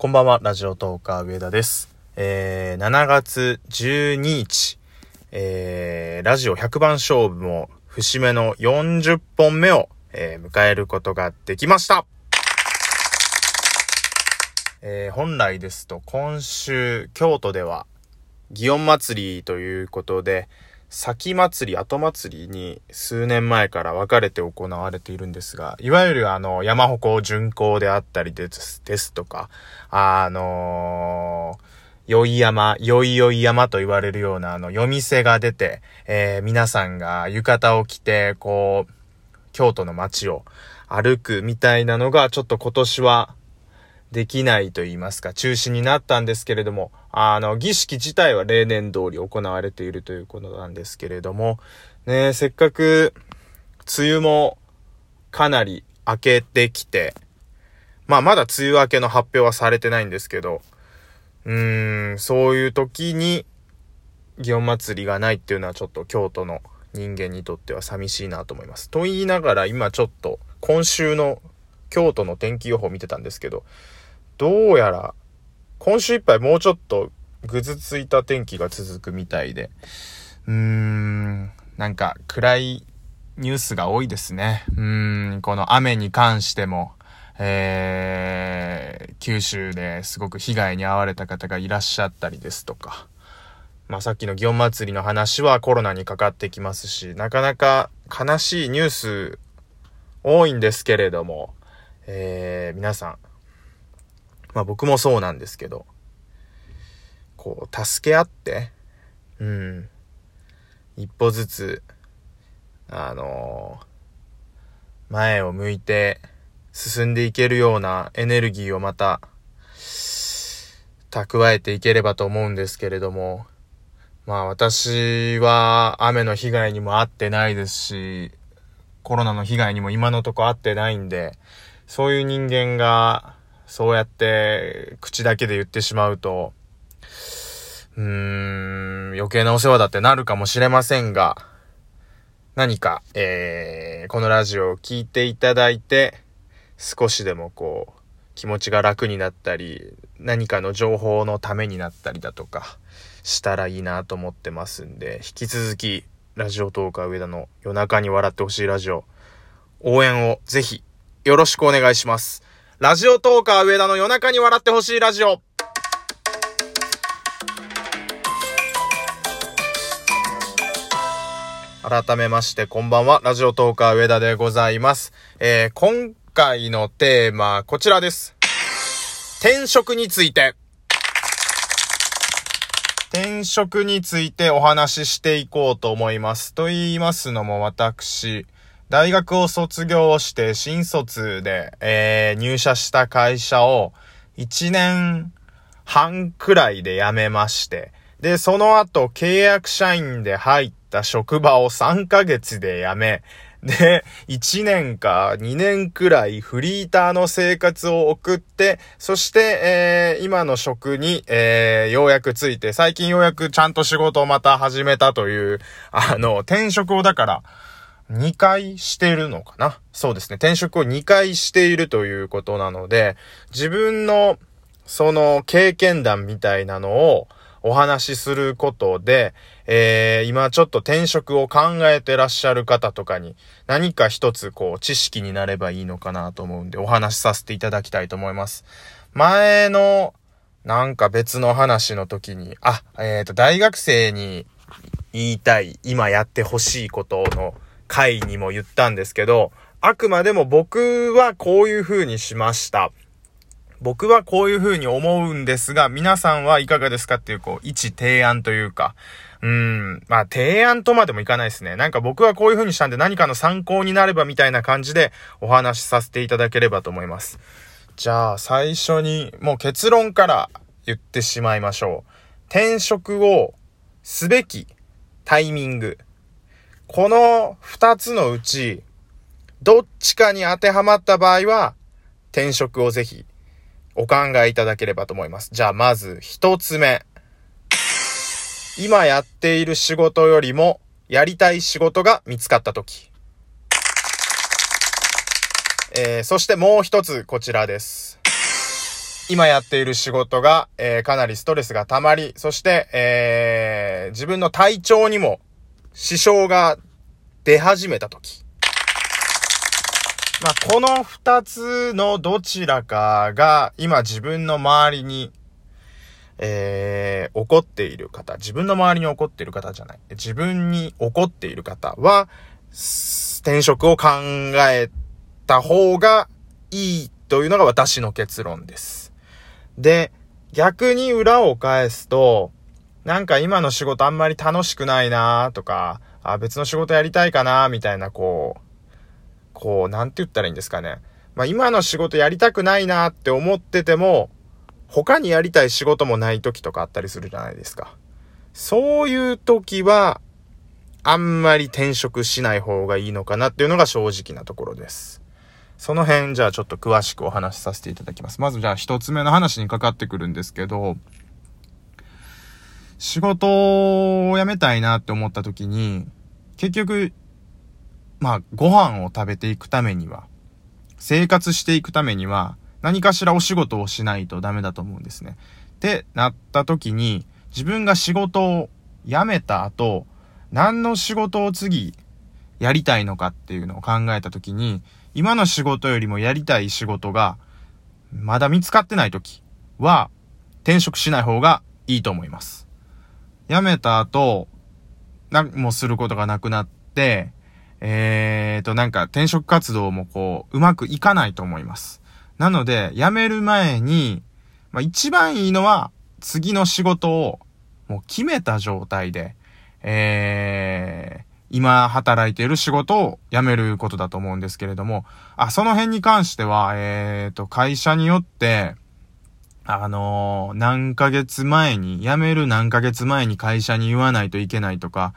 こんばんは、ラジオトーカー上田です。えー、7月12日、えー、ラジオ100番勝負も節目の40本目を、えー、迎えることができました。えー、本来ですと今週京都では祇園祭りということで、先祭り、後祭りに数年前から分かれて行われているんですが、いわゆるあの、山鉾巡行であったりですですとか、あのー、よい山、よいよい山と言われるようなあの、夜店が出て、えー、皆さんが浴衣を着て、こう、京都の街を歩くみたいなのが、ちょっと今年はできないと言いますか、中止になったんですけれども、あの、儀式自体は例年通り行われているということなんですけれども、ねせっかく、梅雨もかなり明けてきて、まあまだ梅雨明けの発表はされてないんですけど、うーん、そういう時に、祇園祭りがないっていうのはちょっと京都の人間にとっては寂しいなと思います。と言いながら今ちょっと今週の京都の天気予報見てたんですけど、どうやら、今週いっぱいもうちょっとぐずついた天気が続くみたいで、うーん、なんか暗いニュースが多いですね。うーん、この雨に関しても、えー、九州ですごく被害に遭われた方がいらっしゃったりですとか、まあさっきの祇園祭りの話はコロナにかかってきますし、なかなか悲しいニュース多いんですけれども、えー、皆さん、まあ僕もそうなんですけど、こう、助け合って、うん、一歩ずつ、あのー、前を向いて進んでいけるようなエネルギーをまた、蓄えていければと思うんですけれども、まあ私は雨の被害にも遭ってないですし、コロナの被害にも今のとこ遭ってないんで、そういう人間がそうやって口だけで言ってしまうと、うーん、余計なお世話だってなるかもしれませんが、何か、えー、このラジオを聴いていただいて、少しでもこう、気持ちが楽になったり、何かの情報のためになったりだとか、したらいいなと思ってますんで、引き続き、ラジオトーカー上田の夜中に笑ってほしいラジオ、応援をぜひ、よろしくお願いします。ラジオトーカー上田の夜中に笑ってほしいラジオ。改めましてこんばんは、ラジオトーカー上田でございます。えー、今回のテーマ、こちらです。転職について。転職についてお話ししていこうと思います。と言いますのも私、大学を卒業して新卒で、えー、入社した会社を1年半くらいで辞めまして、で、その後契約社員で入った職場を3ヶ月で辞め、で、1年か2年くらいフリーターの生活を送って、そして、えー、今の職に、えー、ようやくついて、最近ようやくちゃんと仕事をまた始めたという、あの、転職をだから、2回してるのかな？そうですね。転職を2回しているということなので、自分のその経験談みたいなのをお話しすることで、えー、今ちょっと転職を考えてらっしゃる方とかに何か一つこう知識になればいいのかなと思うんでお話しさせていただきたいと思います。前のなんか別の話の時に、あ、えっ、ー、と、大学生に言いたい、今やってほしいことの回にも言ったんですけど、あくまでも僕はこういう風にしました。僕はこういう風に思うんですが、皆さんはいかがですかっていう、こう、一提案というか、うん、まあ、提案とまでもいかないですね。なんか僕はこういう風にしたんで何かの参考になればみたいな感じでお話しさせていただければと思います。じゃあ、最初にもう結論から言ってしまいましょう。転職をすべきタイミング。この二つのうち、どっちかに当てはまった場合は、転職をぜひお考えいただければと思います。じゃあまず一つ目。今やっている仕事よりもやりたい仕事が見つかったとき。えー、そしてもう一つこちらです。今やっている仕事が、えー、かなりストレスが溜まり、そして、えー、自分の体調にも支障が出始めたとき。まあ、この二つのどちらかが今自分の周りに、えー、起こっている方、自分の周りに起こっている方じゃない。自分に起こっている方は、転職を考えた方がいいというのが私の結論です。で、逆に裏を返すと、なんか今の仕事あんまり楽しくないなとか、あ、別の仕事やりたいかなみたいな、こう、こう、なんて言ったらいいんですかね。まあ今の仕事やりたくないなって思ってても、他にやりたい仕事もない時とかあったりするじゃないですか。そういう時は、あんまり転職しない方がいいのかなっていうのが正直なところです。その辺、じゃあちょっと詳しくお話しさせていただきます。まずじゃあ一つ目の話にかかってくるんですけど、仕事を辞めたいなって思った時に、結局、まあ、ご飯を食べていくためには、生活していくためには、何かしらお仕事をしないとダメだと思うんですね。ってなった時に、自分が仕事を辞めた後、何の仕事を次やりたいのかっていうのを考えた時に、今の仕事よりもやりたい仕事がまだ見つかってない時は転職しない方がいいと思います。辞めた後、何もすることがなくなって、えーと、なんか転職活動もこう、うまくいかないと思います。なので、辞める前に、まあ一番いいのは、次の仕事をもう決めた状態で、えー、今働いている仕事を辞めることだと思うんですけれども、あ、その辺に関しては、えーと、会社によって、あのー、何ヶ月前に、辞める何ヶ月前に会社に言わないといけないとか、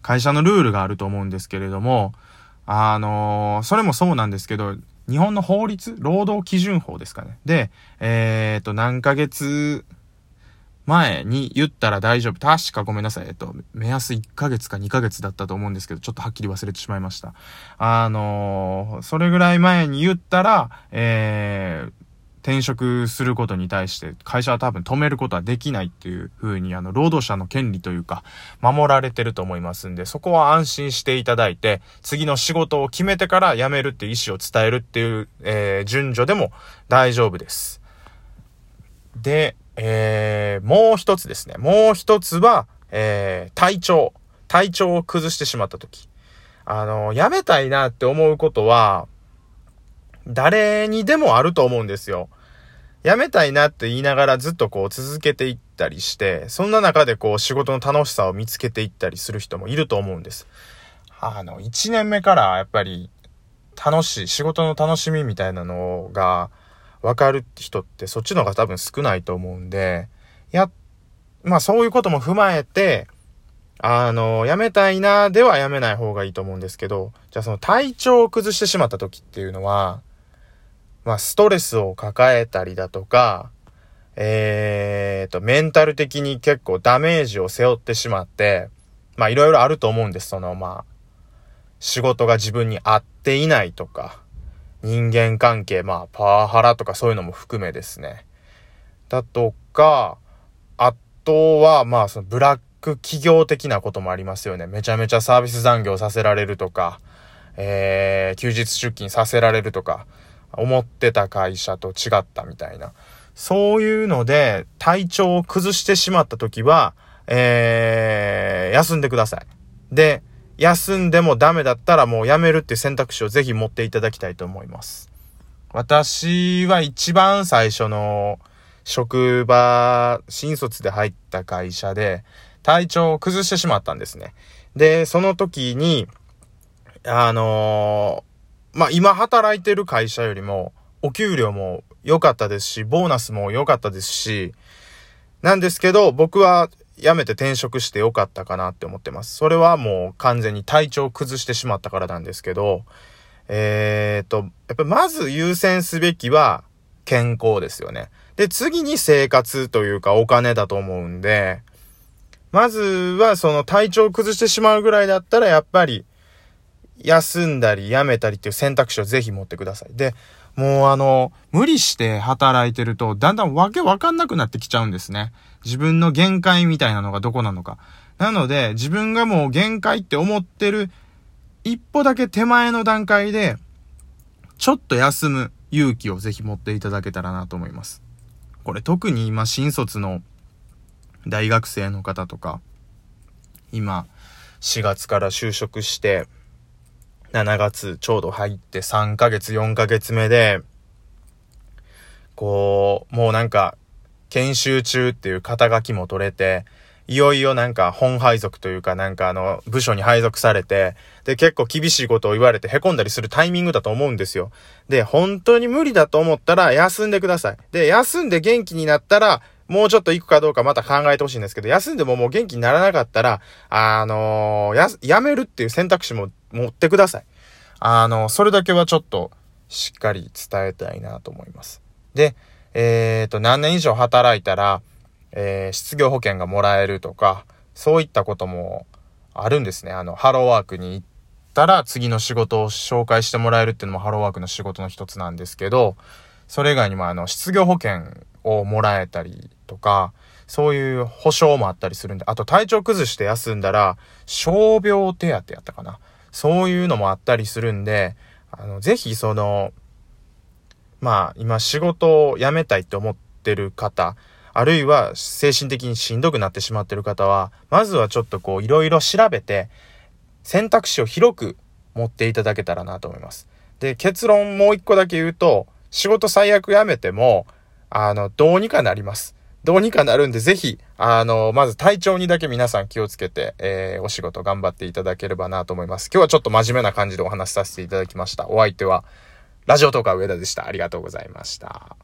会社のルールがあると思うんですけれども、あのー、それもそうなんですけど、日本の法律労働基準法ですかね。で、えっ、と、何ヶ月前に言ったら大丈夫。確かごめんなさい。えっと、目安1ヶ月か2ヶ月だったと思うんですけど、ちょっとはっきり忘れてしまいました。あのー、それぐらい前に言ったら、えー、転職することに対して会社は多分止めることはできないっていう風にあの労働者の権利というか守られてると思いますんでそこは安心していただいて次の仕事を決めてから辞めるっていう意思を伝えるっていう、えー、順序でも大丈夫です。で、えー、もう一つですね。もう一つは、えー、体調。体調を崩してしまった時。あの、辞めたいなって思うことは、誰にでもあると思うんですよ。辞めたいなって言いながらずっとこう続けていったりして、そんな中でこう仕事の楽しさを見つけていったりする人もいると思うんです。あの、1年目からやっぱり楽しい、仕事の楽しみみたいなのがわかる人ってそっちの方が多分少ないと思うんで、や、まあそういうことも踏まえて、あの、辞めたいなでは辞めない方がいいと思うんですけど、じゃあその体調を崩してしまった時っていうのは、まあ、ストレスを抱えたりだとか、えーと、メンタル的に結構ダメージを背負ってしまって、まあ、いろいろあると思うんです。その、まあ、仕事が自分に合っていないとか、人間関係、まあ、パワハラとかそういうのも含めですね。だとか、あとは、まあ、そのブラック企業的なこともありますよね。めちゃめちゃサービス残業させられるとか、えー、休日出勤させられるとか、思ってた会社と違ったみたいな。そういうので、体調を崩してしまった時は、えー、休んでください。で、休んでもダメだったらもうやめるっていう選択肢をぜひ持っていただきたいと思います。私は一番最初の職場、新卒で入った会社で体調を崩してしまったんですね。で、その時に、あのまあ、今働いてる会社よりも、お給料も良かったですし、ボーナスも良かったですし、なんですけど、僕は辞めて転職して良かったかなって思ってます。それはもう完全に体調を崩してしまったからなんですけど、えー、っと、やっぱまず優先すべきは健康ですよね。で、次に生活というかお金だと思うんで、まずはその体調を崩してしまうぐらいだったらやっぱり休んだり辞めたりっていう選択肢をぜひ持ってください。で、もうあの、無理して働いてると、だんだんわけわかんなくなってきちゃうんですね。自分の限界みたいなのがどこなのか。なので、自分がもう限界って思ってる、一歩だけ手前の段階で、ちょっと休む勇気をぜひ持っていただけたらなと思います。これ特に今、新卒の大学生の方とか、今、4月から就職して、7月ちょうど入って3ヶ月、4ヶ月目で、こう、もうなんか、研修中っていう肩書きも取れて、いよいよなんか本配属というかなんかあの部署に配属されて、で結構厳しいことを言われて凹んだりするタイミングだと思うんですよ。で、本当に無理だと思ったら休んでください。で、休んで元気になったら、もうちょっと行くかどうかまた考えてほしいんですけど、休んでももう元気にならなかったら、あのー、や、やめるっていう選択肢も持ってください。あの、それだけはちょっとしっかり伝えたいなと思います。で、えっ、ー、と、何年以上働いたら、えー、失業保険がもらえるとか、そういったこともあるんですね。あの、ハローワークに行ったら次の仕事を紹介してもらえるっていうのもハローワークの仕事の一つなんですけど、それ以外にもあの、失業保険をもらえたりとか、そういう保証もあったりするんで、あと体調崩して休んだら、傷病手当やったかな。そういうのもあったりするんで、あの、ぜひその、まあ、今仕事を辞めたいって思ってる方、あるいは精神的にしんどくなってしまってる方は、まずはちょっとこういろいろ調べて、選択肢を広く持っていただけたらなと思います。で、結論もう一個だけ言うと、仕事最悪辞めても、あの、どうにかなります。どうにかなるんで、ぜひ、あの、まず体調にだけ皆さん気をつけて、えー、お仕事頑張っていただければなと思います。今日はちょっと真面目な感じでお話しさせていただきました。お相手は、ラジオトーカー上田でした。ありがとうございました。